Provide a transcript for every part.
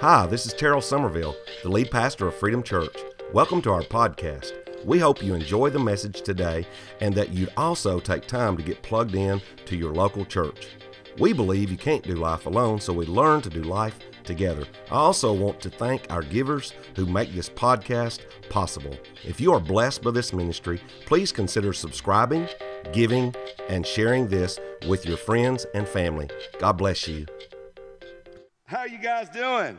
Hi, this is Terrell Somerville, the lead pastor of Freedom Church. Welcome to our podcast. We hope you enjoy the message today and that you'd also take time to get plugged in to your local church. We believe you can't do life alone, so we learn to do life together. I also want to thank our givers who make this podcast possible. If you are blessed by this ministry, please consider subscribing, giving, and sharing this with your friends and family. God bless you. How you guys doing?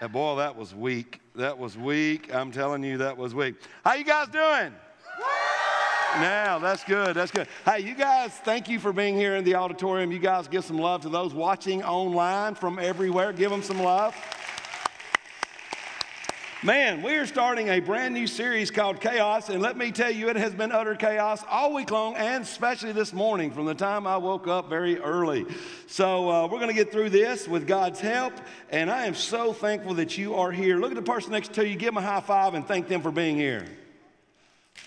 And boy, that was weak. That was weak. I'm telling you, that was weak. How you guys doing? Now, that's good. That's good. Hey, you guys, thank you for being here in the auditorium. You guys give some love to those watching online from everywhere. Give them some love. Man, we are starting a brand new series called Chaos, and let me tell you, it has been utter chaos all week long, and especially this morning from the time I woke up very early. So, uh, we're going to get through this with God's help, and I am so thankful that you are here. Look at the person next to you, give them a high five, and thank them for being here.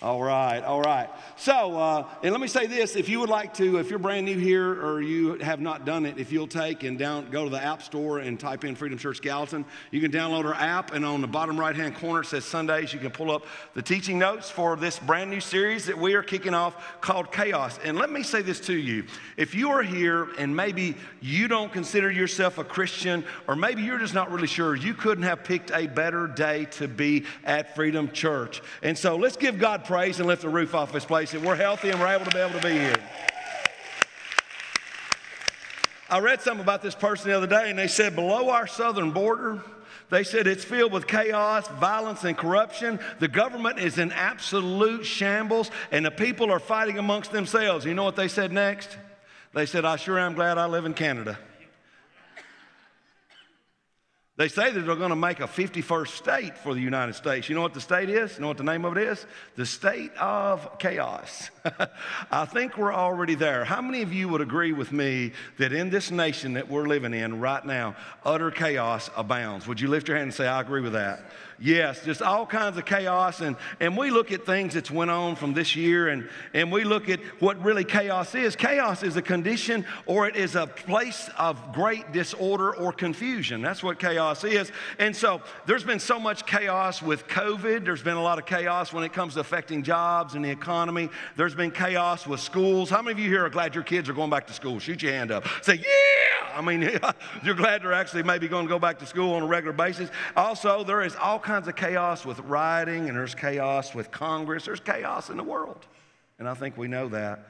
All right, all right. So, uh, and let me say this if you would like to, if you're brand new here or you have not done it, if you'll take and down, go to the App Store and type in Freedom Church Gallatin, you can download our app, and on the bottom right hand corner it says Sundays. You can pull up the teaching notes for this brand new series that we are kicking off called Chaos. And let me say this to you if you are here and maybe you don't consider yourself a Christian, or maybe you're just not really sure, you couldn't have picked a better day to be at Freedom Church. And so let's give God praise and lift the roof off this place that we're healthy and we're able to be able to be here. I read something about this person the other day, and they said below our southern border, they said it's filled with chaos, violence, and corruption. The government is in absolute shambles, and the people are fighting amongst themselves. You know what they said next? They said, I sure am glad I live in Canada. They say that they're going to make a 51st state for the United States. You know what the state is? You know what the name of it is? The state of chaos. I think we're already there. How many of you would agree with me that in this nation that we're living in right now, utter chaos abounds? Would you lift your hand and say, I agree with that? Yes, just all kinds of chaos. And, and we look at things that's went on from this year and, and we look at what really chaos is. Chaos is a condition or it is a place of great disorder or confusion. That's what chaos is. And so there's been so much chaos with COVID. There's been a lot of chaos when it comes to affecting jobs and the economy. There's been chaos with schools. How many of you here are glad your kids are going back to school? Shoot your hand up. Say, yeah! I mean, you're glad they're actually maybe going to go back to school on a regular basis. Also, there is all kinds kinds of chaos with rioting, and there's chaos with Congress. There's chaos in the world. And I think we know that.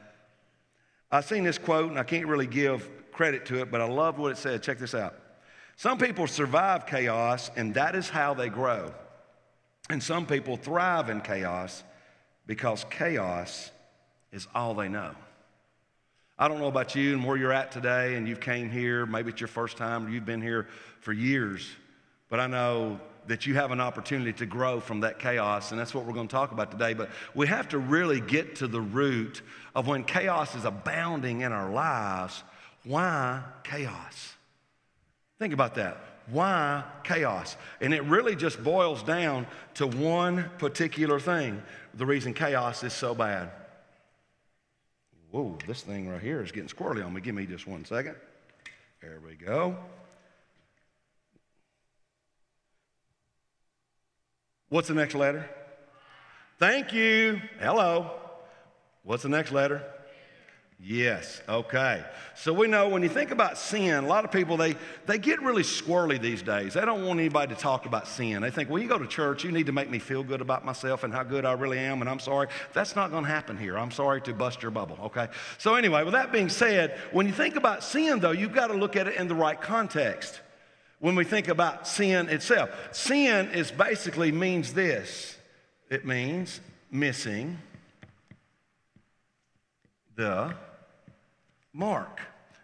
I've seen this quote, and I can't really give credit to it, but I love what it said. Check this out. Some people survive chaos, and that is how they grow. And some people thrive in chaos because chaos is all they know. I don't know about you and where you're at today, and you've came here, maybe it's your first time, or you've been here for years, but I know that you have an opportunity to grow from that chaos, and that's what we're going to talk about today. But we have to really get to the root of when chaos is abounding in our lives. Why chaos? Think about that. Why chaos? And it really just boils down to one particular thing the reason chaos is so bad. Whoa, this thing right here is getting squirrely on me. Give me just one second. There we go. What's the next letter? Thank you. Hello. What's the next letter? Yes. Okay. So we know when you think about sin, a lot of people they they get really squirrely these days. They don't want anybody to talk about sin. They think, well, you go to church, you need to make me feel good about myself and how good I really am, and I'm sorry. That's not going to happen here. I'm sorry to bust your bubble. Okay. So anyway, with that being said, when you think about sin, though, you've got to look at it in the right context when we think about sin itself. Sin is basically means this it means missing the mark.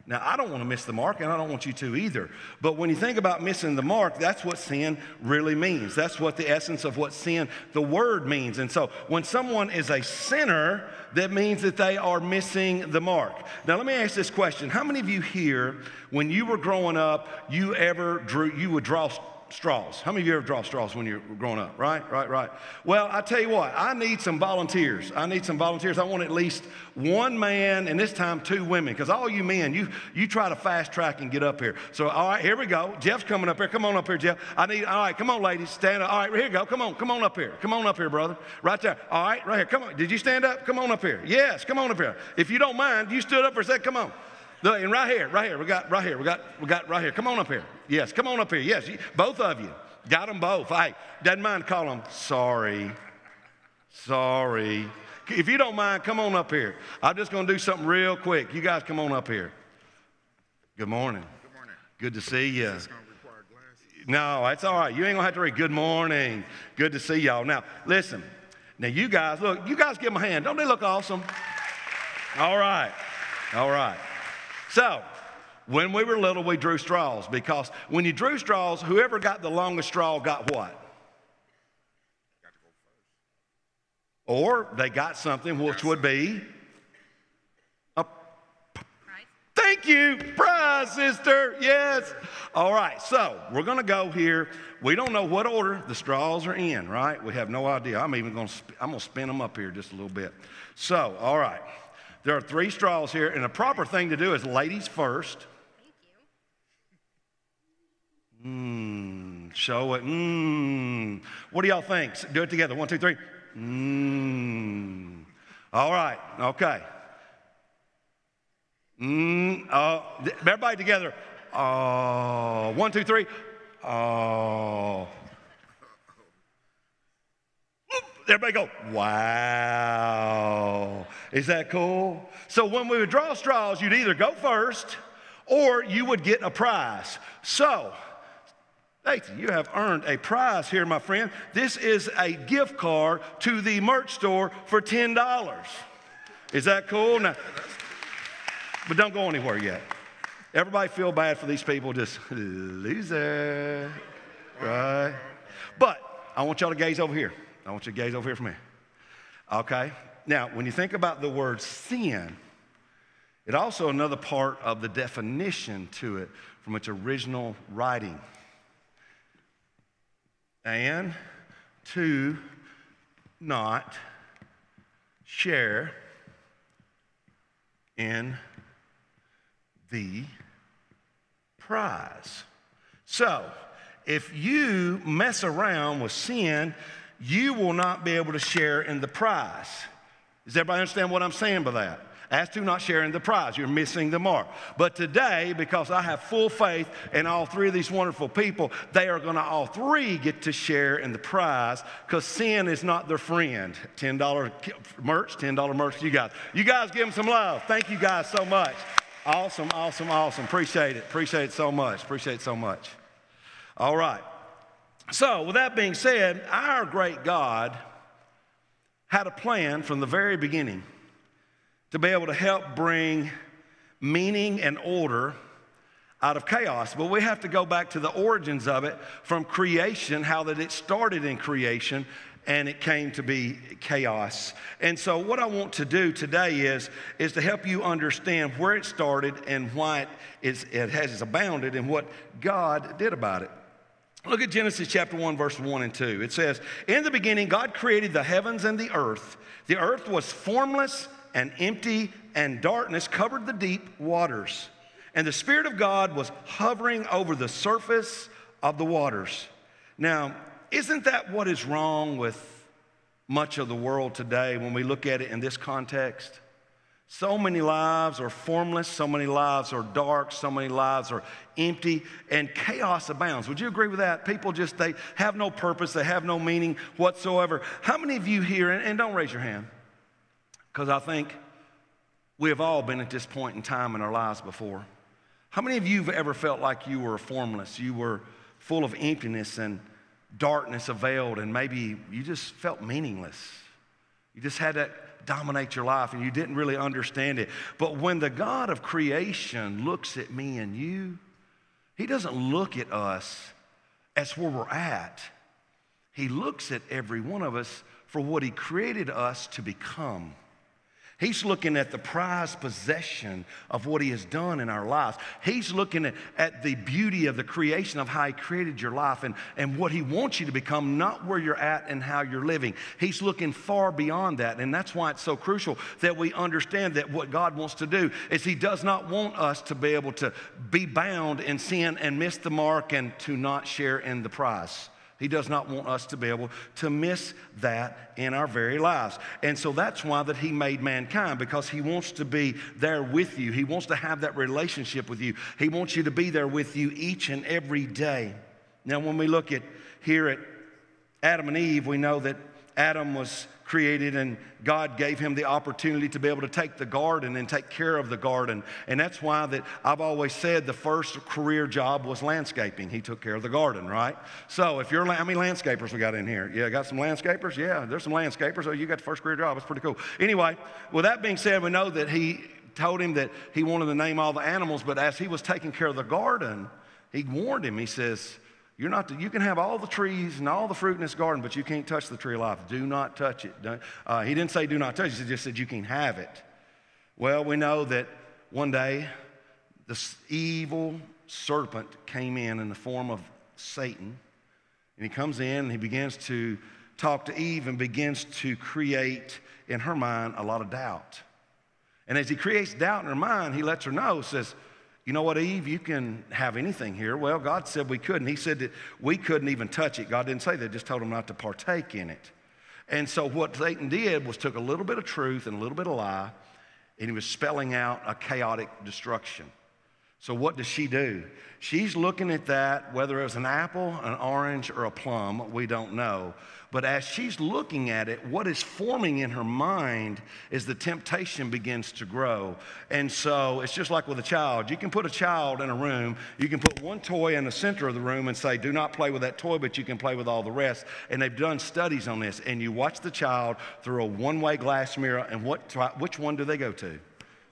Now, I don't want to miss the mark, and I don't want you to either. But when you think about missing the mark, that's what sin really means. That's what the essence of what sin, the word means. And so when someone is a sinner, that means that they are missing the mark. Now, let me ask this question How many of you here, when you were growing up, you ever drew, you would draw straws. How many of you ever draw straws when you're growing up? Right, right, right. Well, I tell you what, I need some volunteers. I need some volunteers. I want at least one man, and this time two women, because all you men, you you try to fast track and get up here. So, all right, here we go. Jeff's coming up here. Come on up here, Jeff. I need. All right, come on, ladies, stand up. All right, here you go. Come on, come on up here. Come on up here, brother. Right there. All right, right here. Come on. Did you stand up? Come on up here. Yes, come on up here. If you don't mind, you stood up for a second. Come on. Look, and right here, right here, we got right here, we got, we got right here. Come on up here. Yes, come on up here. Yes, you, both of you. Got them both. Hey, doesn't mind call them sorry. Sorry. If you don't mind, come on up here. I'm just going to do something real quick. You guys come on up here. Good morning. Good morning. Good to see you. It's gonna require glasses. No, that's all right. You ain't gonna have to read good morning. Good to see y'all. Now, listen. Now, you guys, look, you guys give them a hand. Don't they look awesome? All right. All right. So, when we were little, we drew straws because when you drew straws, whoever got the longest straw got what? Or they got something which would be a Thank you. Prize, sister. Yes. All right. So we're going to go here. We don't know what order the straws are in, right? We have no idea. I'm even going to, I'm going to spin them up here just a little bit. So, all right. There are three straws here, and the proper thing to do is ladies first. Mmm. Show it. Mmm. What do y'all think? Do it together. One, two, three. Mmm. All right. Okay. Mm, oh, everybody together. Oh, one, two, three. Oh. Everybody go, wow. Is that cool? So when we would draw straws, you'd either go first or you would get a prize. So, Nathan, you have earned a prize here, my friend. This is a gift card to the merch store for $10. Is that cool? Now, but don't go anywhere yet. Everybody feel bad for these people, just loser, right? But I want y'all to gaze over here. I want you to gaze over here for me. Okay? Now, when you think about the word sin, it also another part of the definition to it from its original writing. And to not share in the prize. So, if you mess around with sin, you will not be able to share in the prize. Does everybody understand what I'm saying by that? As to not sharing the prize, you're missing the mark. But today, because I have full faith in all three of these wonderful people, they are going to all three get to share in the prize because sin is not their friend. $10 merch, $10 merch you guys. You guys give them some love. Thank you guys so much. Awesome, awesome, awesome. Appreciate it. Appreciate it so much. Appreciate it so much. All right. So, with that being said, our great God had a plan from the very beginning to be able to help bring meaning and order out of chaos. But we have to go back to the origins of it from creation, how that it started in creation and it came to be chaos. And so what I want to do today is, is to help you understand where it started and why it, is, it has abounded and what God did about it. Look at Genesis chapter 1, verse 1 and 2. It says, In the beginning, God created the heavens and the earth. The earth was formless and empty, and darkness covered the deep waters. And the Spirit of God was hovering over the surface of the waters. Now, isn't that what is wrong with much of the world today when we look at it in this context? So many lives are formless, so many lives are dark, so many lives are empty, and chaos abounds. Would you agree with that? People just, they have no purpose, they have no meaning whatsoever. How many of you here, and, and don't raise your hand, because I think we have all been at this point in time in our lives before. How many of you have ever felt like you were formless? You were full of emptiness and darkness availed, and maybe you just felt meaningless. You just had that dominate your life and you didn't really understand it. But when the God of creation looks at me and you, He doesn't look at us as where we're at. He looks at every one of us for what He created us to become. He's looking at the prized possession of what He has done in our lives. He's looking at, at the beauty of the creation of how He created your life and, and what He wants you to become, not where you're at and how you're living. He's looking far beyond that. And that's why it's so crucial that we understand that what God wants to do is He does not want us to be able to be bound in sin and miss the mark and to not share in the prize. He does not want us to be able to miss that in our very lives. And so that's why that he made mankind because he wants to be there with you. He wants to have that relationship with you. He wants you to be there with you each and every day. Now when we look at here at Adam and Eve, we know that Adam was created and God gave him the opportunity to be able to take the garden and take care of the garden. And that's why that I've always said the first career job was landscaping. He took care of the garden, right? So if you're, how many landscapers we got in here? Yeah, got some landscapers? Yeah, there's some landscapers. Oh, you got the first career job. That's pretty cool. Anyway, with that being said, we know that he told him that he wanted to name all the animals, but as he was taking care of the garden, he warned him. He says, you're not to, you can have all the trees and all the fruit in this garden, but you can't touch the tree of life. Do not touch it. Uh, he didn't say do not touch it, he just said you can have it. Well, we know that one day this evil serpent came in in the form of Satan. And he comes in and he begins to talk to Eve and begins to create in her mind a lot of doubt. And as he creates doubt in her mind, he lets her know, says, you know what, Eve, you can have anything here. Well, God said we couldn't. He said that we couldn't even touch it. God didn't say that, just told him not to partake in it. And so what Satan did was took a little bit of truth and a little bit of lie, and he was spelling out a chaotic destruction. So what does she do? She's looking at that, whether it was an apple, an orange, or a plum, we don't know. But as she's looking at it, what is forming in her mind is the temptation begins to grow. And so it's just like with a child. You can put a child in a room, you can put one toy in the center of the room and say, do not play with that toy, but you can play with all the rest. And they've done studies on this. And you watch the child through a one way glass mirror, and what, which one do they go to?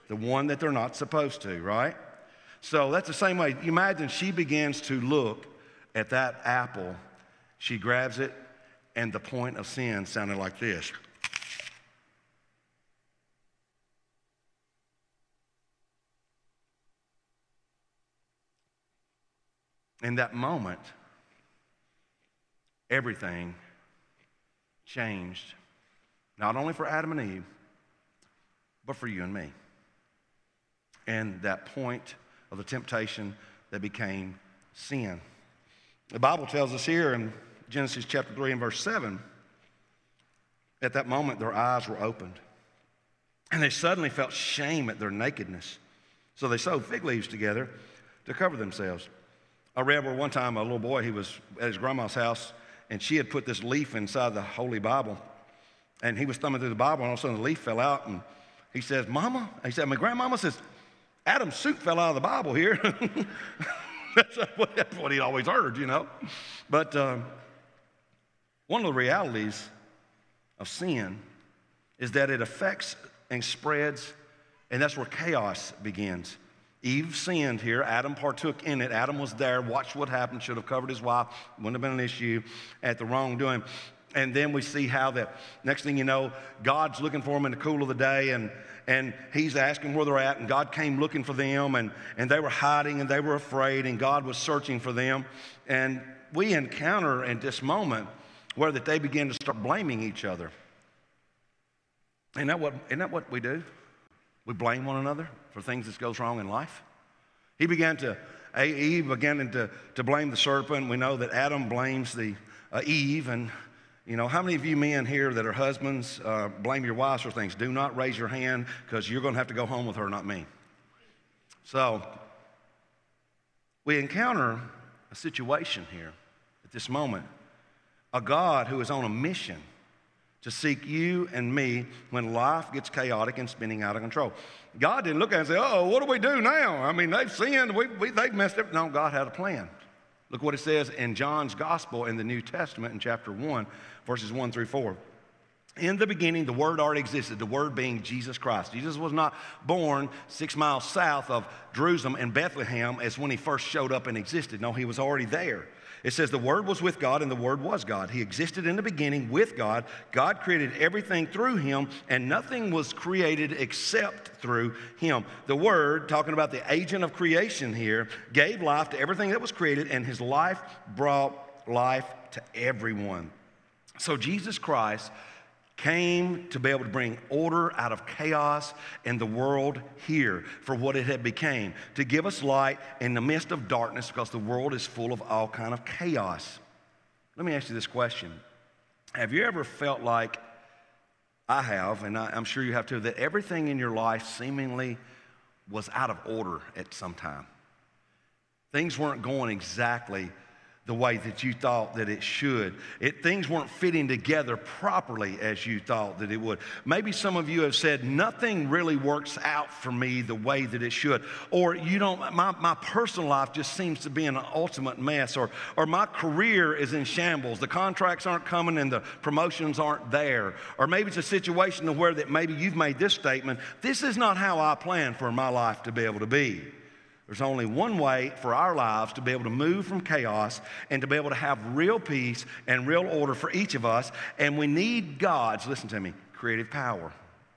The one that they're not supposed to, right? So that's the same way. Imagine she begins to look at that apple. She grabs it, and the point of sin sounded like this. In that moment, everything changed, not only for Adam and Eve, but for you and me. And that point of the temptation that became sin. The Bible tells us here in Genesis chapter 3 and verse 7, at that moment their eyes were opened. And they suddenly felt shame at their nakedness. So they sewed fig leaves together to cover themselves. I read where one time a little boy, he was at his grandma's house, and she had put this leaf inside the Holy Bible. And he was thumbing through the Bible, and all of a sudden the leaf fell out. And he says, Mama, he said, my grandmama says, Adam's suit fell out of the Bible here. that's, what, that's, what, he always heard, you know. But um, one of the realities of sin is that it affects and spreads, and that's where chaos begins. Eve sinned here. Adam partook in it. Adam was there, watched what happened, should have covered his wife, wouldn't have been an issue at the wrongdoing. And then we see how that next thing you know, God's looking for them in the cool of the day, and, and he's asking where they're at, and God came looking for them, and, and they were hiding and they were afraid, and God was searching for them. And we encounter in this moment where that they begin to start blaming each other. Isn't that what, isn't that what we do? We blame one another for things that goes wrong in life. He began to, Eve began to, to blame the serpent. We know that Adam blames the uh, Eve, and you know, how many of you men here that are husbands uh, blame your wives for things? Do not raise your hand because you're going to have to go home with her, not me. So, we encounter a situation here at this moment. A God who is on a mission to seek you and me when life gets chaotic and spinning out of control. God didn't look at it and say, oh, what do we do now? I mean, they've sinned, we, we, they've messed up. No, God had a plan. Look what it says in John's Gospel in the New Testament in chapter 1, verses 1 through 4. In the beginning, the Word already existed, the Word being Jesus Christ. Jesus was not born six miles south of Jerusalem in Bethlehem as when he first showed up and existed. No, he was already there. It says, The Word was with God, and the Word was God. He existed in the beginning with God. God created everything through him, and nothing was created except through him. The Word, talking about the agent of creation here, gave life to everything that was created, and his life brought life to everyone. So, Jesus Christ came to be able to bring order out of chaos in the world here for what it had became to give us light in the midst of darkness because the world is full of all kind of chaos. Let me ask you this question. Have you ever felt like i have and I, i'm sure you have too that everything in your life seemingly was out of order at some time? Things weren't going exactly the way that you thought that it should. It, things weren't fitting together properly as you thought that it would. Maybe some of you have said, nothing really works out for me the way that it should. Or you don't, my, my personal life just seems to be an ultimate mess. Or, or my career is in shambles. The contracts aren't coming and the promotions aren't there. Or maybe it's a situation where that maybe you've made this statement, this is not how I planned for my life to be able to be. There's only one way for our lives to be able to move from chaos and to be able to have real peace and real order for each of us. And we need God's, listen to me, creative power.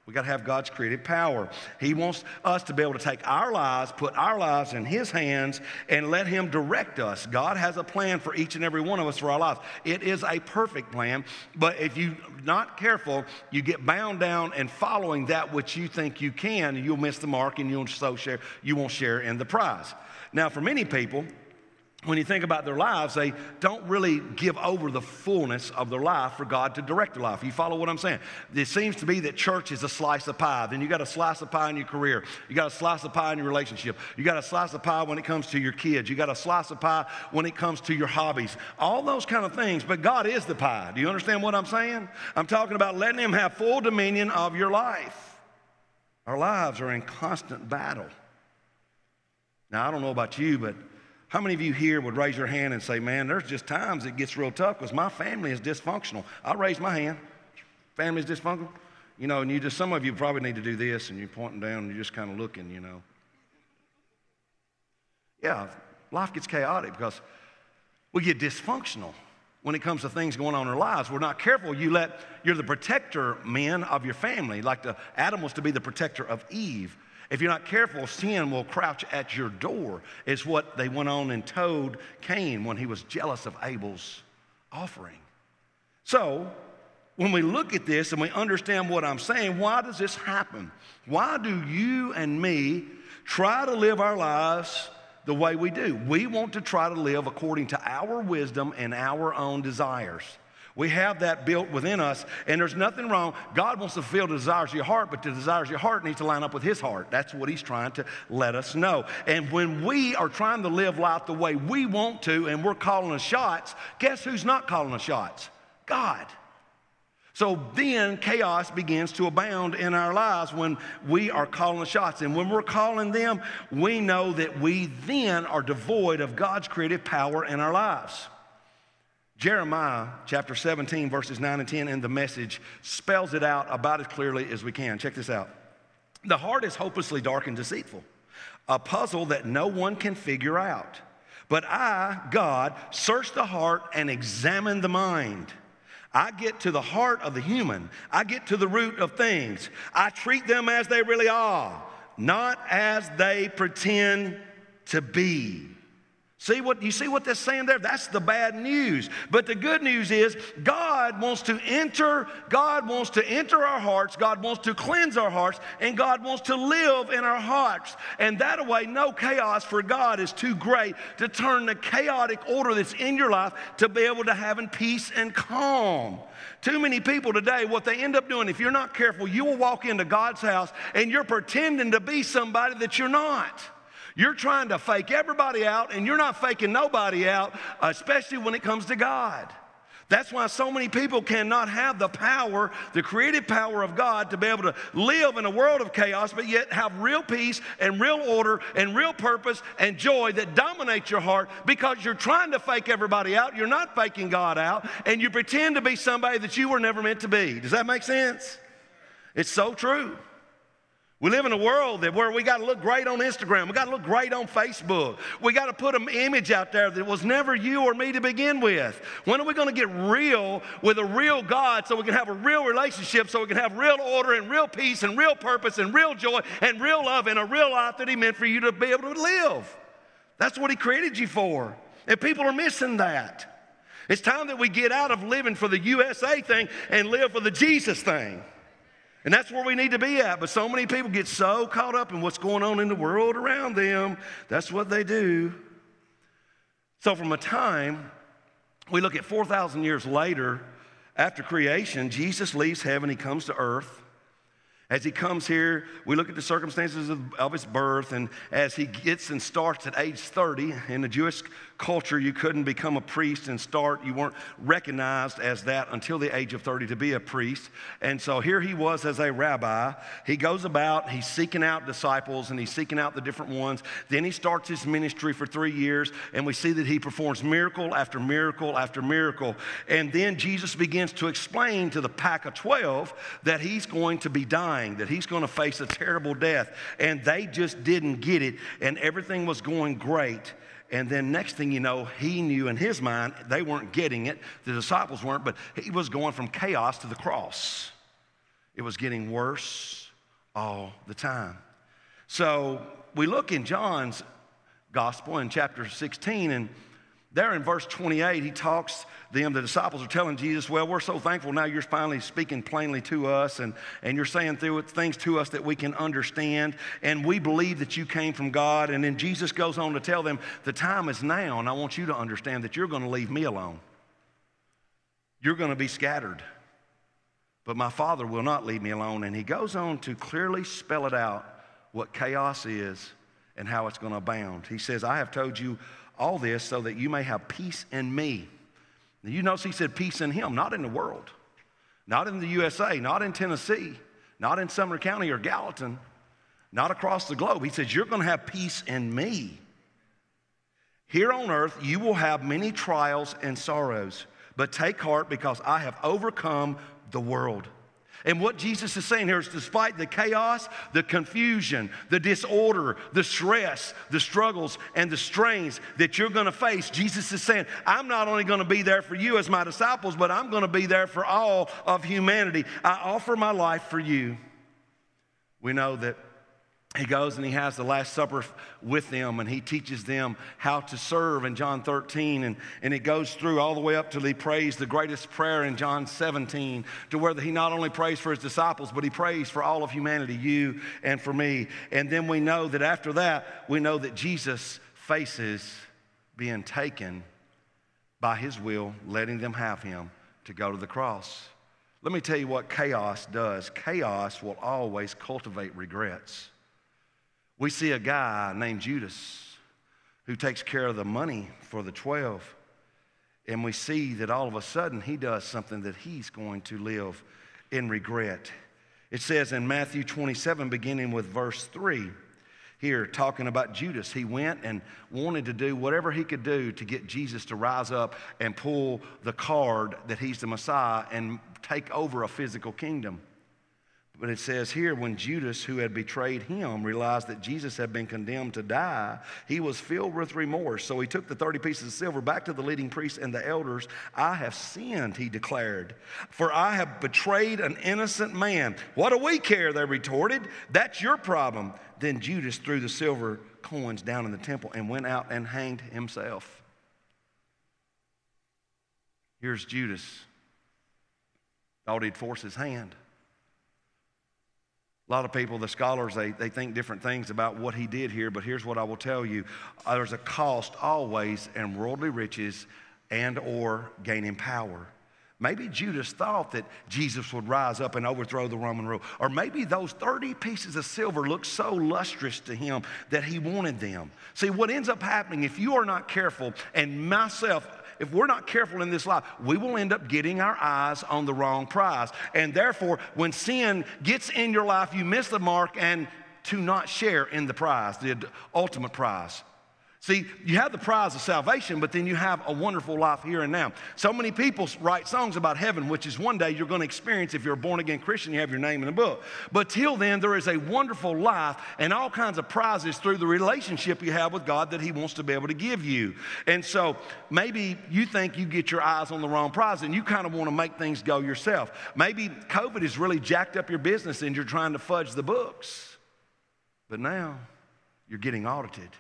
We got to have God's creative power. He wants us to be able to take our lives, put our lives in His hands, and let Him direct us. God has a plan for each and every one of us for our lives. It is a perfect plan, but if you're not careful, you get bound down and following that which you think you can, you'll miss the mark and you'll so share, you won't share in the prize. Now, for many people, when you think about their lives, they don't really give over the fullness of their life for God to direct their life. You follow what I'm saying? It seems to be that church is a slice of pie. Then you got a slice of pie in your career. You got a slice of pie in your relationship. You got a slice of pie when it comes to your kids. You got a slice of pie when it comes to your hobbies. All those kind of things. But God is the pie. Do you understand what I'm saying? I'm talking about letting Him have full dominion of your life. Our lives are in constant battle. Now, I don't know about you, but how many of you here would raise your hand and say, Man, there's just times it gets real tough because my family is dysfunctional? I'll raise my hand. Family's dysfunctional. You know, and you just, some of you probably need to do this and you're pointing down and you're just kind of looking, you know. Yeah, life gets chaotic because we get dysfunctional when it comes to things going on in our lives. We're not careful. You let, you're the protector, men, of your family, like the, Adam was to be the protector of Eve. If you're not careful, sin will crouch at your door, is what they went on and told Cain when he was jealous of Abel's offering. So, when we look at this and we understand what I'm saying, why does this happen? Why do you and me try to live our lives the way we do? We want to try to live according to our wisdom and our own desires. We have that built within us, and there's nothing wrong. God wants to fulfill the desires of your heart, but the desires of your heart needs to line up with His heart. That's what He's trying to let us know. And when we are trying to live life the way we want to, and we're calling the shots, guess who's not calling the shots? God. So then chaos begins to abound in our lives when we are calling the shots. And when we're calling them, we know that we then are devoid of God's creative power in our lives. Jeremiah chapter 17, verses 9 and 10 in the message spells it out about as clearly as we can. Check this out. The heart is hopelessly dark and deceitful, a puzzle that no one can figure out. But I, God, search the heart and examine the mind. I get to the heart of the human. I get to the root of things. I treat them as they really are, not as they pretend to be. See what you see what that's saying there? That's the bad news. But the good news is God wants to enter, God wants to enter our hearts, God wants to cleanse our hearts, and God wants to live in our hearts. And that way, no chaos for God is too great to turn the chaotic order that's in your life to be able to have in peace and calm. Too many people today, what they end up doing, if you're not careful, you will walk into God's house and you're pretending to be somebody that you're not. You're trying to fake everybody out, and you're not faking nobody out, especially when it comes to God. That's why so many people cannot have the power, the creative power of God to be able to live in a world of chaos, but yet have real peace and real order and real purpose and joy that dominates your heart because you're trying to fake everybody out. You're not faking God out, and you pretend to be somebody that you were never meant to be. Does that make sense? It's so true. We live in a world that where we got to look great on Instagram, we got to look great on Facebook, we got to put an image out there that was never you or me to begin with. When are we going to get real with a real God so we can have a real relationship, so we can have real order and real peace and real purpose and real joy and real love and a real life that He meant for you to be able to live? That's what He created you for. And people are missing that. It's time that we get out of living for the USA thing and live for the Jesus thing. And that's where we need to be at. But so many people get so caught up in what's going on in the world around them. That's what they do. So, from a time, we look at 4,000 years later, after creation, Jesus leaves heaven, he comes to earth. As he comes here, we look at the circumstances of, of, his birth, and as he gets and starts at age 30 in the Jewish culture, you couldn't become a priest and start. You weren't recognized as that until the age of 30 to be a priest. And so here he was as a rabbi. He goes about, he's seeking out disciples and he's seeking out the different ones. Then he starts his ministry for three years, and we see that he performs miracle after miracle after miracle. And then Jesus begins to explain to the pack of 12 that he's going to be dying, that he's going to face a terrible death. And they just didn't get it, and everything was going great. And then next thing you know, he knew in his mind, they weren't getting it, the disciples weren't, but he was going from chaos to the cross. It was getting worse all the time. So we look in John's gospel in chapter 16, and there in verse 28, he talks them, the disciples are telling Jesus, Well, we're so thankful now you're finally speaking plainly to us and, and you're saying through it things to us that we can understand. And we believe that you came from God. And then Jesus goes on to tell them, The time is now, and I want you to understand that you're going to leave me alone. You're going to be scattered. But my Father will not leave me alone. And he goes on to clearly spell it out what chaos is and how it's going to abound. He says, I have told you all this so that you may have peace in me. You notice he said peace in him, not in the world, not in the USA, not in Tennessee, not in Sumner County or Gallatin, not across the globe. He says, You're going to have peace in me. Here on earth, you will have many trials and sorrows, but take heart because I have overcome the world. And what Jesus is saying here is despite the chaos, the confusion, the disorder, the stress, the struggles, and the strains that you're going to face, Jesus is saying, I'm not only going to be there for you as my disciples, but I'm going to be there for all of humanity. I offer my life for you. We know that he goes and he has the Last Supper with them and he teaches them how to serve in John 13. And, and it goes through all the way up till he prays the greatest prayer in John 17, to where he not only prays for his disciples, but he prays for all of humanity, you and for me. And then we know that after that, we know that Jesus faces being taken by his will, letting them have him to go to the cross. Let me tell you what chaos does chaos will always cultivate regrets. We see a guy named Judas who takes care of the money for the 12. And we see that all of a sudden he does something that he's going to live in regret. It says in Matthew 27, beginning with verse 3, here talking about Judas. He went and wanted to do whatever he could do to get Jesus to rise up and pull the card that he's the Messiah and take over a physical kingdom. But it says here, when Judas, who had betrayed him, realized that Jesus had been condemned to die, he was filled with remorse. So he took the 30 pieces of silver back to the leading priests and the elders. I have sinned, he declared, for I have betrayed an innocent man. What do we care? They retorted. That's your problem. Then Judas threw the silver coins down in the temple and went out and hanged himself. Here's Judas. Thought he'd force his hand. A lot of people, the scholars, they, they think different things about what he did here, but here's what I will tell you. Uh, there's a cost always in worldly riches and or gaining power. Maybe Judas thought that Jesus would rise up and overthrow the Roman rule. Or maybe those 30 pieces of silver looked so lustrous to him that he wanted them. See, what ends up happening if you are not careful, and myself, if we're not careful in this life, we will end up getting our eyes on the wrong prize. And therefore, when sin gets in your life, you miss the mark and to not share in the prize, the ultimate prize. See, you have the prize of salvation, but then you have a wonderful life here and now. So many people write songs about heaven, which is one day you're going to experience if you're a born again Christian, you have your name in the book. But till then, there is a wonderful life and all kinds of prizes through the relationship you have with God that He wants to be able to give you. And so maybe you think you get your eyes on the wrong prize and you kind of want to make things go yourself. Maybe COVID has really jacked up your business and you're trying to fudge the books. But now you're getting audited.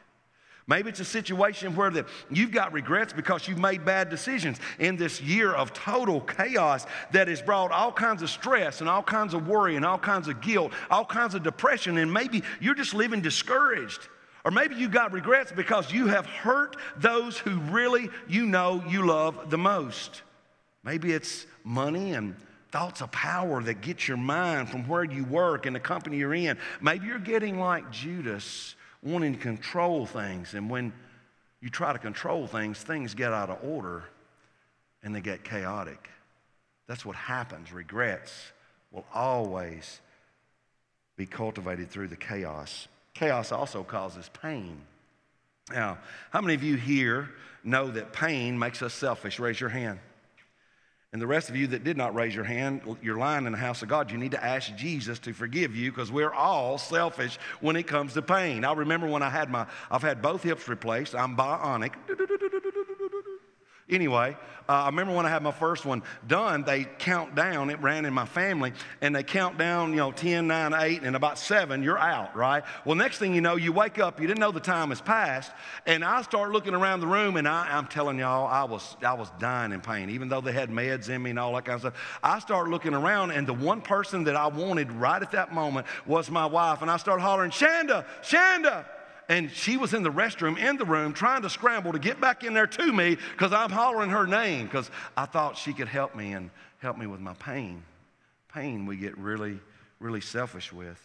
Maybe it's a situation where the, you've got regrets because you've made bad decisions in this year of total chaos that has brought all kinds of stress and all kinds of worry and all kinds of guilt, all kinds of depression, and maybe you're just living discouraged. Or maybe you got regrets because you have hurt those who really you know you love the most. Maybe it's money and thoughts of power that get your mind from where you work and the company you're in. Maybe you're getting like Judas wanting to control things. And when you try to control things, things get out of order and they get chaotic. That's what happens. Regrets will always be cultivated through the chaos. Chaos also causes pain. Now, how many of you here know that pain makes us selfish? Raise your hand. And the rest of you that did not raise your hand, you're lying in the house of God. You need to ask Jesus to forgive you because we're all selfish when it comes to pain. I remember when I had my, I've had both hips replaced. I'm bionic. Anyway, uh, I remember when I had my first one done, they count down. It ran in my family, and they count down, you know, 10, 9, 8, and about 7, you're out, right? Well, next thing you know, you wake up, you didn't know the time has passed, and I start looking around the room, and I, am telling y'all, I was, I was dying in pain, even though they had meds in me and all that kind of stuff. I start looking around, and the one person that I wanted right at that moment was my wife, and I start hollering, Shanda, Shanda and she was in the restroom in the room trying to scramble to get back in there to me because I'm hollering her name because I thought she could help me and help me with my pain. Pain we get really, really selfish with.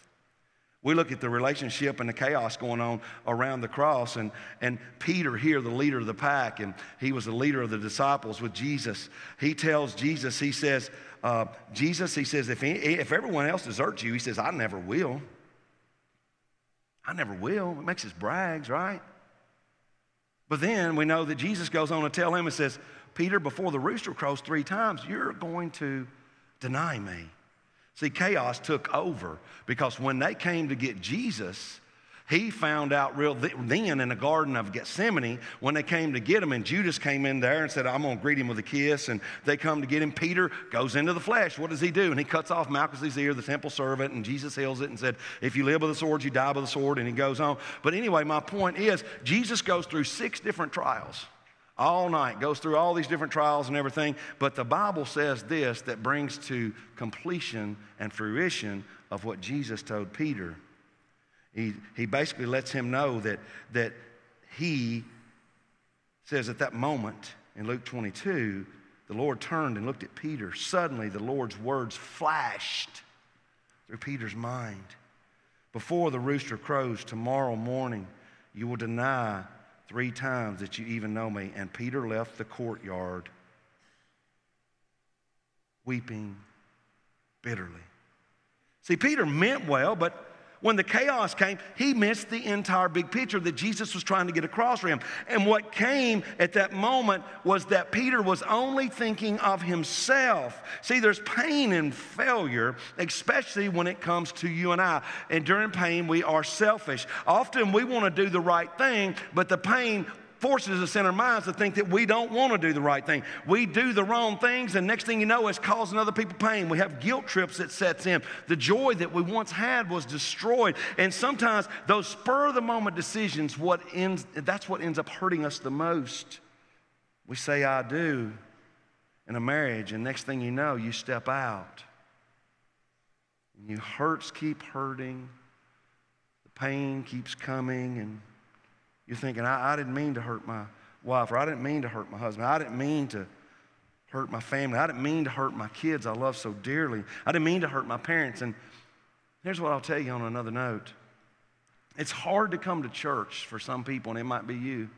We look at the relationship and the chaos going on around the cross, and, and Peter, here, the leader of the pack, and he was the leader of the disciples with Jesus. He tells Jesus, he says, uh, Jesus, he says, if, he, if everyone else deserts you, he says, I never will. I never will. It makes us brags, right? But then we know that Jesus goes on to tell him and says, Peter, before the rooster crows three times, you're going to deny me. See, chaos took over because when they came to get Jesus, he found out real then in the Garden of Gethsemane when they came to get him, and Judas came in there and said, I'm going to greet him with a kiss. And they come to get him. Peter goes into the flesh. What does he do? And he cuts off Malchus's ear, the temple servant, and Jesus heals it and said, If you live with the sword, you die with the sword. And he goes on. But anyway, my point is, Jesus goes through six different trials all night, goes through all these different trials and everything. But the Bible says this that brings to completion and fruition of what Jesus told Peter. He, he basically lets him know that, that he says at that moment in Luke 22, the Lord turned and looked at Peter. Suddenly, the Lord's words flashed through Peter's mind. Before the rooster crows tomorrow morning, you will deny three times that you even know me. And Peter left the courtyard weeping bitterly. See, Peter meant well, but when the chaos came, he missed the entire big picture that Jesus was trying to get across for him. And what came at that moment was that Peter was only thinking of himself. See, there's pain in failure, especially when it comes to you and I. And during pain, we are selfish. Often we want to do the right thing, but the pain forces us in our minds to think that we don't want to do the right thing. We do the wrong things, and next thing you know, it's causing other people pain. We have guilt trips that sets in. The joy that we once had was destroyed. And sometimes those spur of the moment decisions, what ends, that's what ends up hurting us the most. We say, I do in a marriage, and next thing you know, you step out. And your hurts keep hurting, the pain keeps coming, and you're thinking, I, I didn't mean to hurt my wife, or I didn't mean to hurt my husband. I didn't mean to hurt my family. I didn't mean to hurt my kids I love so dearly. I didn't mean to hurt my parents. And here's what I'll tell you on another note it's hard to come to church for some people, and it might be you.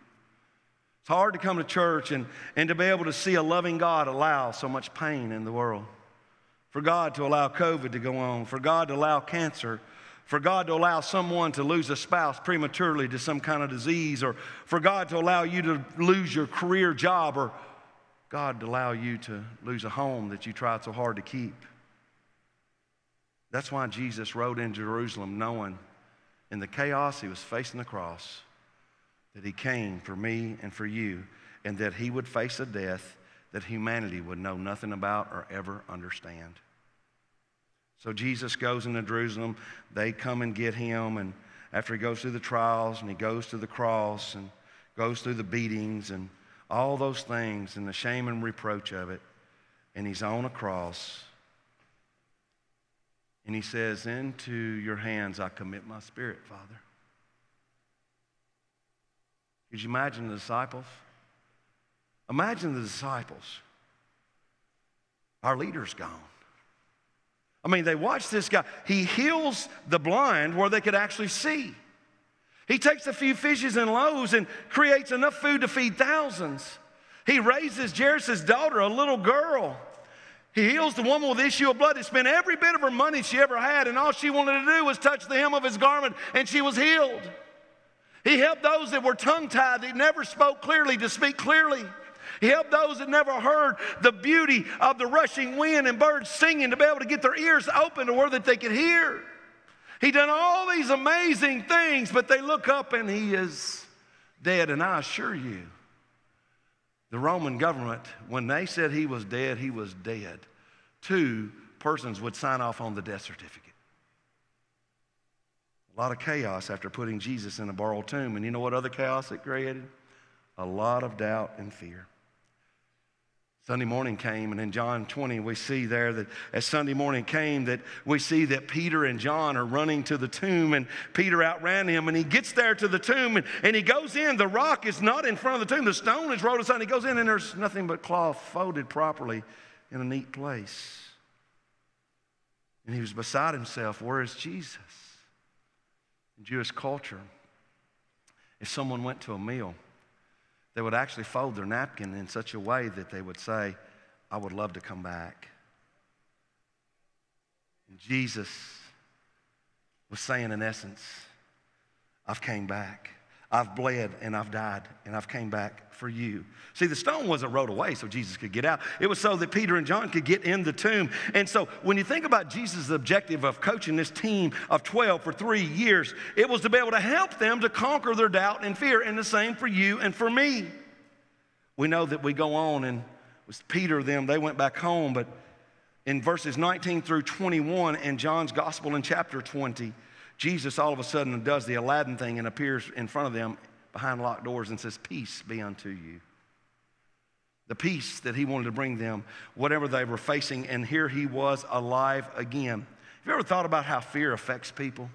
It's hard to come to church and, and to be able to see a loving God allow so much pain in the world. For God to allow COVID to go on, for God to allow cancer, for God to allow someone to lose a spouse prematurely to some kind of disease, or for God to allow you to lose your career job, or God to allow you to lose a home that you tried so hard to keep. That's why Jesus rode into Jerusalem knowing in the chaos he was facing the cross that he came for me and for you, and that he would face a death that humanity would know nothing about or ever understand. So Jesus goes into Jerusalem. They come and get him, and after he goes through the trials and he goes to the cross and goes through the beatings and all those things and the shame and reproach of it, and he's on a cross. And he says, Into your hands I commit my spirit, Father. Could you imagine the disciples? Imagine the disciples. Our leader's gone. I mean, they watch this guy. He heals the blind where they could actually see. He takes a few fishes and loaves and creates enough food to feed thousands. He raises Jairus' daughter, a little girl. He heals the woman with issue of blood. He spent every bit of her money she ever had, and all she wanted to do was touch the hem of his garment, and she was healed. He helped those that were tongue tied, that never spoke clearly, to speak clearly. He helped those that never heard the beauty of the rushing wind and birds singing to be able to get their ears open to where that they could hear. He done all these amazing things, but they look up and he is dead. And I assure you, the Roman government, when they said he was dead, he was dead. Two persons would sign off on the death certificate. A lot of chaos after putting Jesus in a borrowed tomb. And you know what other chaos it created? A lot of doubt and fear. Sunday morning came, and in John 20, we see there that as Sunday morning came, that we see that Peter and John are running to the tomb, and Peter outran him, and he gets there to the tomb, and, and he goes in. The rock is not in front of the tomb, the stone is rolled aside. and He goes in, and there's nothing but cloth folded properly in a neat place. And he was beside himself. Where is Jesus? In Jewish culture, if someone went to a meal, they would actually fold their napkin in such a way that they would say, I would love to come back. And Jesus was saying, in essence, I've came back. I've bled and I've died and I've came back for you. See, the stone wasn't rolled away so Jesus could get out. It was so that Peter and John could get in the tomb. And so when you think about Jesus' objective of coaching this team of 12 for three years, it was to be able to help them to conquer their doubt and fear. And the same for you and for me. We know that we go on and with Peter, them, they went back home, but in verses 19 through 21 in John's gospel in chapter 20, Jesus all of a sudden does the Aladdin thing and appears in front of them behind locked doors and says, Peace be unto you. The peace that he wanted to bring them, whatever they were facing, and here he was alive again. Have you ever thought about how fear affects people?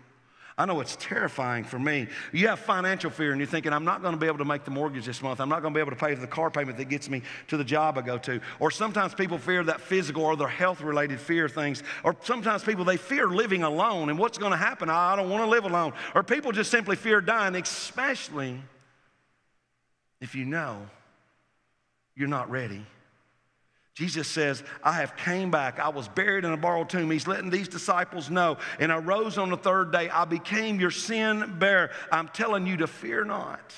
I know it's terrifying for me. You have financial fear and you're thinking, I'm not going to be able to make the mortgage this month. I'm not going to be able to pay the car payment that gets me to the job I go to. Or sometimes people fear that physical or their health related fear things. Or sometimes people, they fear living alone and what's going to happen. I don't want to live alone. Or people just simply fear dying, especially if you know you're not ready Jesus says, I have came back. I was buried in a borrowed tomb. He's letting these disciples know. And I rose on the third day. I became your sin bearer. I'm telling you to fear not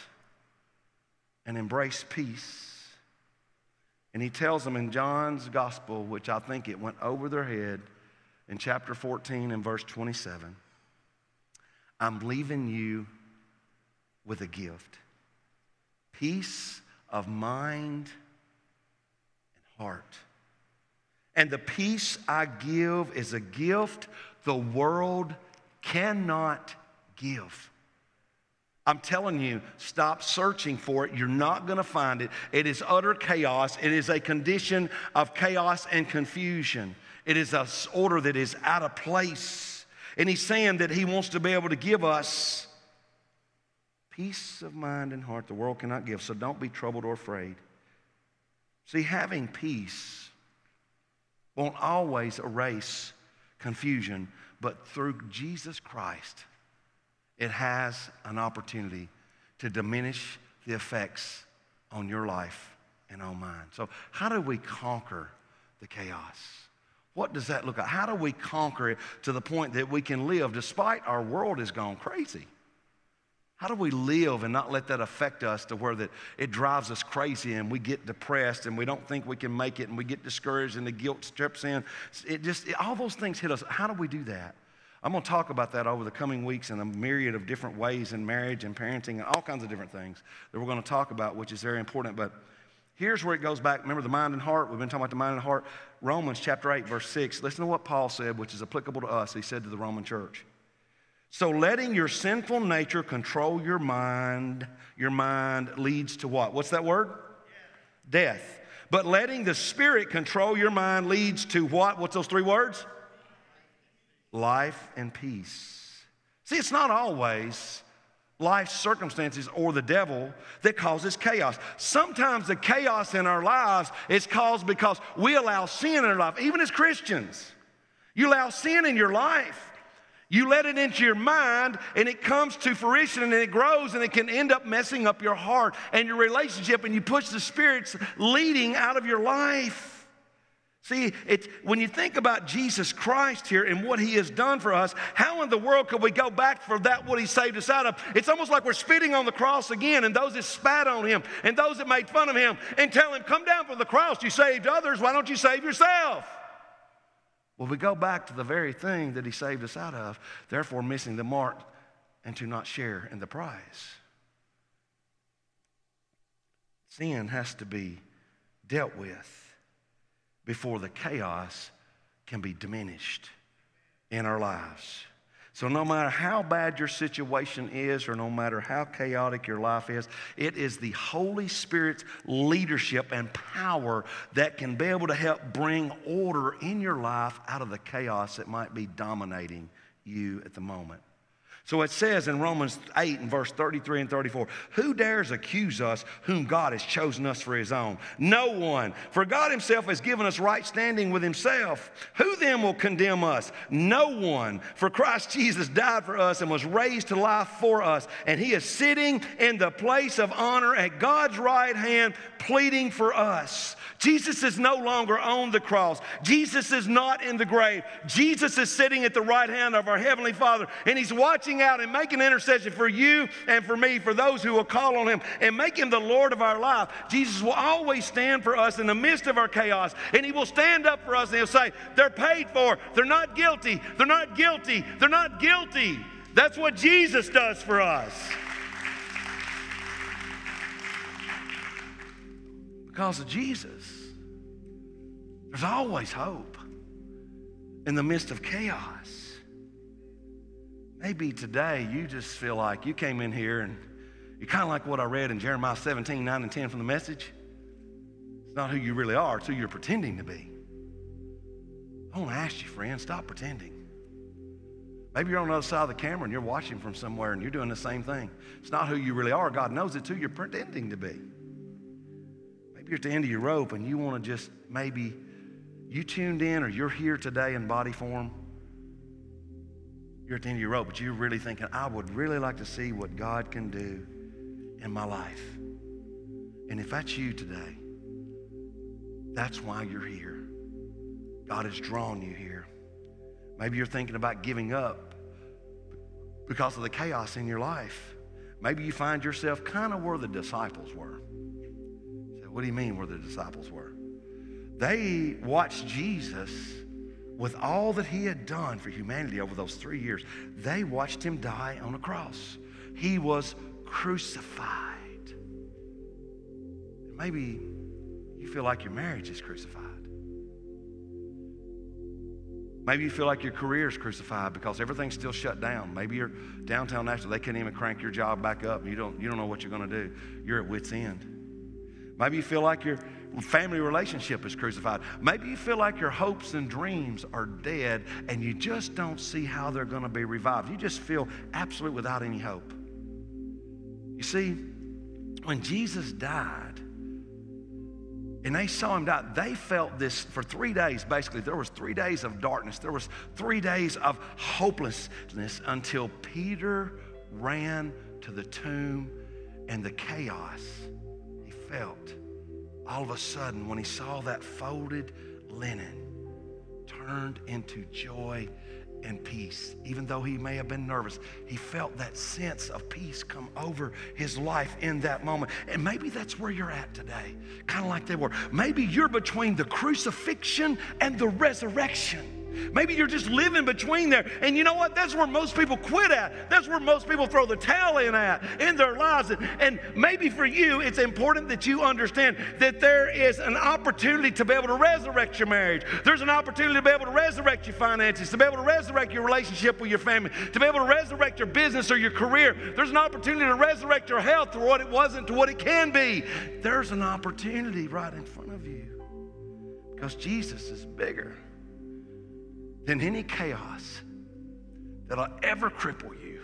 and embrace peace. And he tells them in John's gospel, which I think it went over their head in chapter 14 and verse 27, I'm leaving you with a gift peace of mind heart. And the peace I give is a gift the world cannot give. I'm telling you, stop searching for it. You're not going to find it. It is utter chaos. It is a condition of chaos and confusion. It is an order that is out of place. And he's saying that he wants to be able to give us peace of mind and heart the world cannot give. So don't be troubled or afraid. See, having peace won't always erase confusion, but through Jesus Christ, it has an opportunity to diminish the effects on your life and on mine. So, how do we conquer the chaos? What does that look like? How do we conquer it to the point that we can live despite our world has gone crazy? How do we live and not let that affect us to where that it drives us crazy and we get depressed and we don't think we can make it and we get discouraged and the guilt strips in? It just it, all those things hit us. How do we do that? I'm going to talk about that over the coming weeks in a myriad of different ways in marriage and parenting and all kinds of different things that we're going to talk about, which is very important. But here's where it goes back. Remember the mind and heart? We've been talking about the mind and heart. Romans chapter 8, verse 6. Listen to what Paul said, which is applicable to us. He said to the Roman church. So letting your sinful nature control your mind, your mind leads to what? What's that word? Death. But letting the spirit control your mind leads to what? What's those three words? life and peace. See, it's not always life circumstances or the devil that causes chaos. Sometimes the chaos in our lives is caused because we allow sin in our life, even as Christians. You allow sin in your life. You let it into your mind and it comes to fruition and it grows and it can end up messing up your heart and your relationship and you push the spirits leading out of your life. See, it's, when you think about Jesus Christ here and what he has done for us, how in the world could we go back for that what he saved us out of? It's almost like we're spitting on the cross again, and those that spat on him and those that made fun of him and tell him, Come down from the cross. You saved others. Why don't you save yourself? Well, we go back to the very thing that he saved us out of, therefore missing the mark and to not share in the prize. Sin has to be dealt with before the chaos can be diminished in our lives. So, no matter how bad your situation is, or no matter how chaotic your life is, it is the Holy Spirit's leadership and power that can be able to help bring order in your life out of the chaos that might be dominating you at the moment. So it says in Romans 8 and verse 33 and 34 Who dares accuse us whom God has chosen us for his own? No one. For God himself has given us right standing with himself. Who then will condemn us? No one. For Christ Jesus died for us and was raised to life for us. And he is sitting in the place of honor at God's right hand, pleading for us. Jesus is no longer on the cross. Jesus is not in the grave. Jesus is sitting at the right hand of our Heavenly Father, and He's watching out and making intercession for you and for me, for those who will call on Him and make Him the Lord of our life. Jesus will always stand for us in the midst of our chaos, and He will stand up for us and He'll say, They're paid for. They're not guilty. They're not guilty. They're not guilty. That's what Jesus does for us. because of Jesus. There's always hope in the midst of chaos. Maybe today you just feel like you came in here and you're kind of like what I read in Jeremiah 17, 9 and 10 from the message. It's not who you really are, it's who you're pretending to be. I want to ask you, friend, stop pretending. Maybe you're on the other side of the camera and you're watching from somewhere and you're doing the same thing. It's not who you really are. God knows it's who you're pretending to be Maybe you're at the end of your rope and you want to just maybe you tuned in or you're here today in body form, you're at the end of your rope, but you're really thinking, I would really like to see what God can do in my life. And if that's you today, that's why you're here. God has drawn you here. Maybe you're thinking about giving up because of the chaos in your life. Maybe you find yourself kind of where the disciples were. What do you mean where the disciples were? They watched Jesus with all that he had done for humanity over those three years. They watched him die on a cross. He was crucified. Maybe you feel like your marriage is crucified. Maybe you feel like your career is crucified because everything's still shut down. Maybe you're downtown Nashville, they can't even crank your job back up. You don't, you don't know what you're going to do. You're at wit's end. Maybe you feel like your family relationship is crucified. Maybe you feel like your hopes and dreams are dead and you just don't see how they're going to be revived. You just feel absolutely without any hope. You see, when Jesus died, and they saw him die they felt this for three days basically there was three days of darkness there was three days of hopelessness until peter ran to the tomb and the chaos he felt all of a sudden when he saw that folded linen turned into joy and peace. Even though he may have been nervous, he felt that sense of peace come over his life in that moment. And maybe that's where you're at today, kind of like they were. Maybe you're between the crucifixion and the resurrection. Maybe you're just living between there. And you know what? That's where most people quit at. That's where most people throw the towel in at in their lives. And, and maybe for you, it's important that you understand that there is an opportunity to be able to resurrect your marriage. There's an opportunity to be able to resurrect your finances, to be able to resurrect your relationship with your family, to be able to resurrect your business or your career. There's an opportunity to resurrect your health to what it wasn't to what it can be. There's an opportunity right in front of you because Jesus is bigger than any chaos that'll ever cripple you.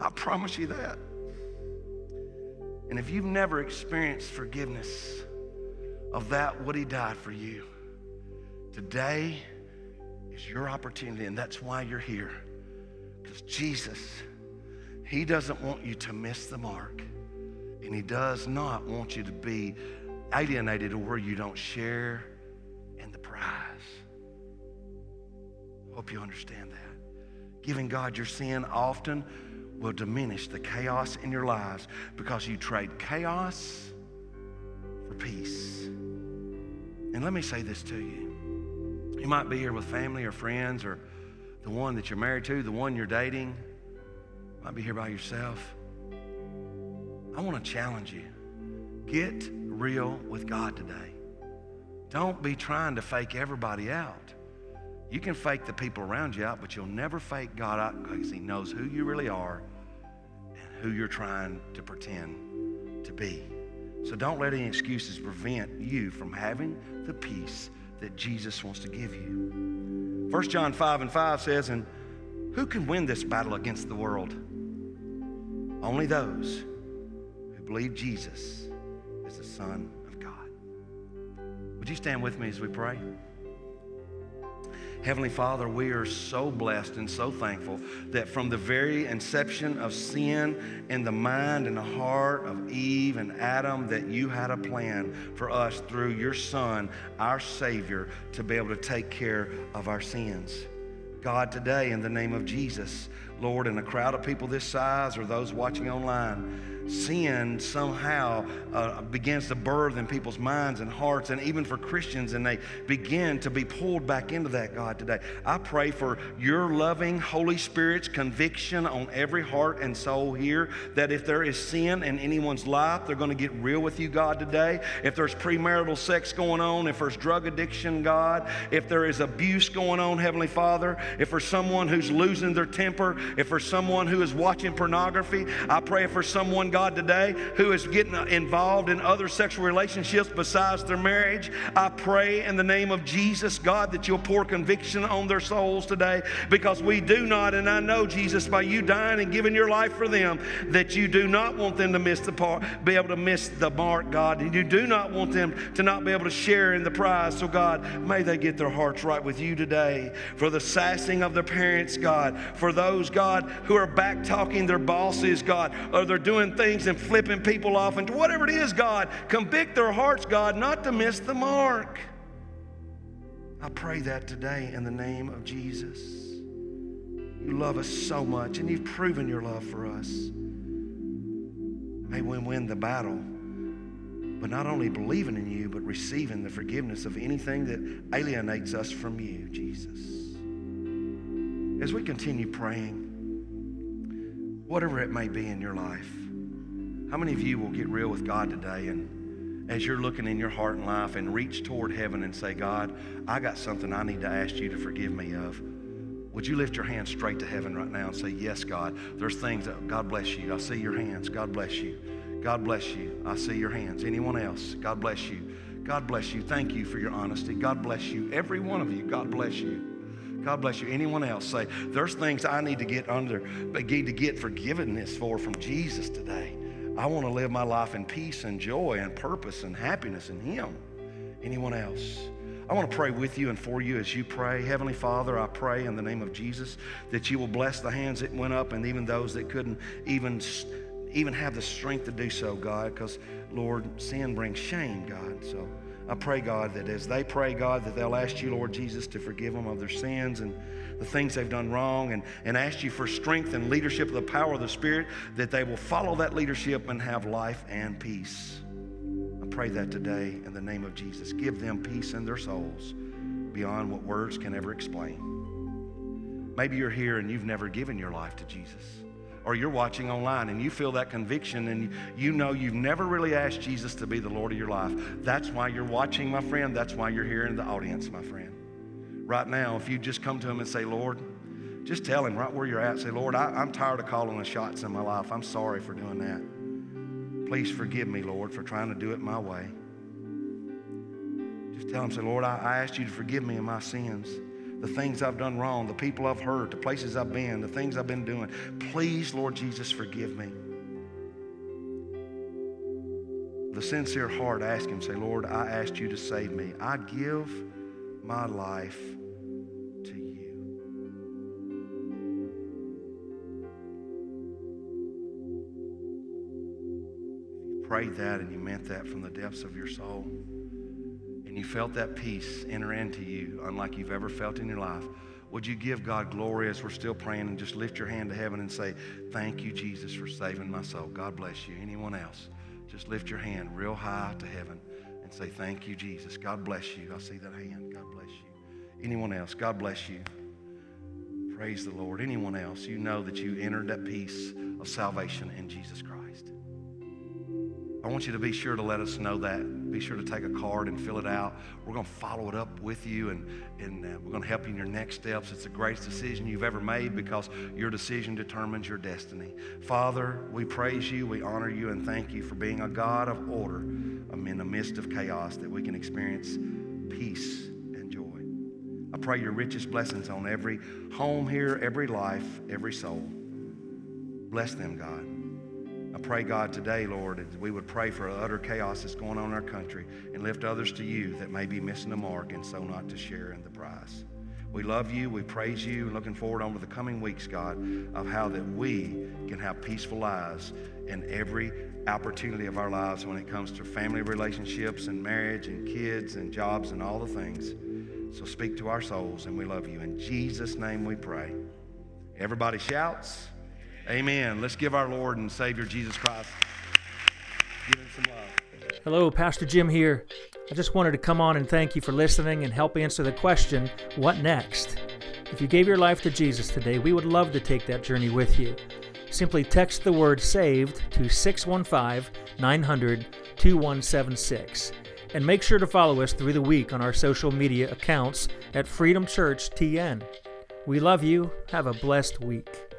I promise you that. And if you've never experienced forgiveness of that, what He died for you, today is your opportunity, and that's why you're here. Because Jesus, He doesn't want you to miss the mark, and He does not want you to be alienated to where you don't share Hope you understand that. Giving God your sin often will diminish the chaos in your lives because you trade chaos for peace. And let me say this to you. You might be here with family or friends or the one that you're married to, the one you're dating. might be here by yourself. I want to challenge you. Get real with God today. Don't be trying to fake everybody out. You can fake the people around you out, but you'll never fake God out because He knows who you really are and who you're trying to pretend to be. So don't let any excuses prevent you from having the peace that Jesus wants to give you. 1 John 5 and 5 says, And who can win this battle against the world? Only those who believe Jesus is the Son of God. Would you stand with me as we pray? Heavenly Father, we are so blessed and so thankful that from the very inception of sin in the mind and the heart of Eve and Adam, that you had a plan for us through your Son, our Savior, to be able to take care of our sins. God, today, in the name of Jesus, Lord, in a crowd of people this size or those watching online, sin somehow uh, begins to birth in people's minds and hearts, and even for Christians, and they begin to be pulled back into that, God, today. I pray for your loving Holy Spirit's conviction on every heart and soul here that if there is sin in anyone's life, they're going to get real with you, God, today. If there's premarital sex going on, if there's drug addiction, God, if there is abuse going on, Heavenly Father, if for someone who's losing their temper, if for someone who is watching pornography, I pray for someone, God, today who is getting involved in other sexual relationships besides their marriage. I pray in the name of Jesus, God, that you'll pour conviction on their souls today because we do not, and I know, Jesus, by you dying and giving your life for them, that you do not want them to miss the part, be able to miss the mark, God. And you do not want them to not be able to share in the prize. So, God, may they get their hearts right with you today for the sassing of their parents, God, for those, God, who are back talking their bosses, God, or they're doing things and flipping people off and whatever it is, God, convict their hearts, God, not to miss the mark. I pray that today in the name of Jesus. You love us so much, and you've proven your love for us. May we win the battle, but not only believing in you, but receiving the forgiveness of anything that alienates us from you, Jesus. As we continue praying, whatever it may be in your life, how many of you will get real with God today and as you're looking in your heart and life and reach toward heaven and say, God, I got something I need to ask you to forgive me of? Would you lift your hands straight to heaven right now and say, Yes, God, there's things that, God bless you. I see your hands. God bless you. God bless you. I see your hands. Anyone else? God bless you. God bless you. Thank you for your honesty. God bless you. Every one of you, God bless you. God bless you. Anyone else say, there's things I need to get under, need to get forgiveness for from Jesus today. I want to live my life in peace and joy and purpose and happiness in Him. Anyone else? I want to pray with you and for you as you pray. Heavenly Father, I pray in the name of Jesus that you will bless the hands that went up and even those that couldn't even even have the strength to do so, God, because, Lord, sin brings shame, God. So I pray, God, that as they pray, God, that they'll ask you, Lord Jesus, to forgive them of their sins and the things they've done wrong and, and ask you for strength and leadership of the power of the Spirit, that they will follow that leadership and have life and peace. I pray that today in the name of Jesus. Give them peace in their souls beyond what words can ever explain. Maybe you're here and you've never given your life to Jesus or you're watching online and you feel that conviction and you know you've never really asked Jesus to be the Lord of your life, that's why you're watching, my friend. That's why you're here in the audience, my friend. Right now, if you just come to Him and say, Lord, just tell Him right where you're at, say, Lord, I, am tired of calling the shots in my life. I'm sorry for doing that. Please forgive me, Lord, for trying to do it my way. Just tell Him, say, Lord, I, I asked you to forgive me of my sins the things I've done wrong, the people I've hurt, the places I've been, the things I've been doing. Please, Lord Jesus, forgive me. The sincere heart, ask Him, say, Lord, I asked you to save me. I give my life to you. If you prayed that and you meant that from the depths of your soul, and you felt that peace enter into you unlike you've ever felt in your life, would you give God glory as we're still praying and just lift your hand to heaven and say, Thank you, Jesus, for saving my soul? God bless you. Anyone else? Just lift your hand real high to heaven and say, Thank you, Jesus. God bless you. I see that hand. Anyone else? God bless you. Praise the Lord. Anyone else? You know that you entered that peace of salvation in Jesus Christ. I want you to be sure to let us know that. Be sure to take a card and fill it out. We're going to follow it up with you and, and uh, we're going to help you in your next steps. It's the greatest decision you've ever made because your decision determines your destiny. Father, we praise you, we honor you, and thank you for being a God of order in the midst of chaos that we can experience peace. I pray your richest blessings on every home here, every life, every soul. Bless them, God. I pray, God, today, Lord, that we would pray for utter chaos that's going on in our country and lift others to you that may be missing the mark and so not to share in the prize. We love you. We praise you. Looking forward over the coming weeks, God, of how that we can have peaceful lives in every opportunity of our lives when it comes to family relationships and marriage and kids and jobs and all the things. So speak to our souls, and we love you. In Jesus' name we pray. Everybody shouts. Amen. Let's give our Lord and Savior Jesus Christ. Give him some love. Hello, Pastor Jim here. I just wanted to come on and thank you for listening and help answer the question, What next? If you gave your life to Jesus today, we would love to take that journey with you. Simply text the word SAVED to 615 900 2176. And make sure to follow us through the week on our social media accounts at Freedom Church TN. We love you. Have a blessed week.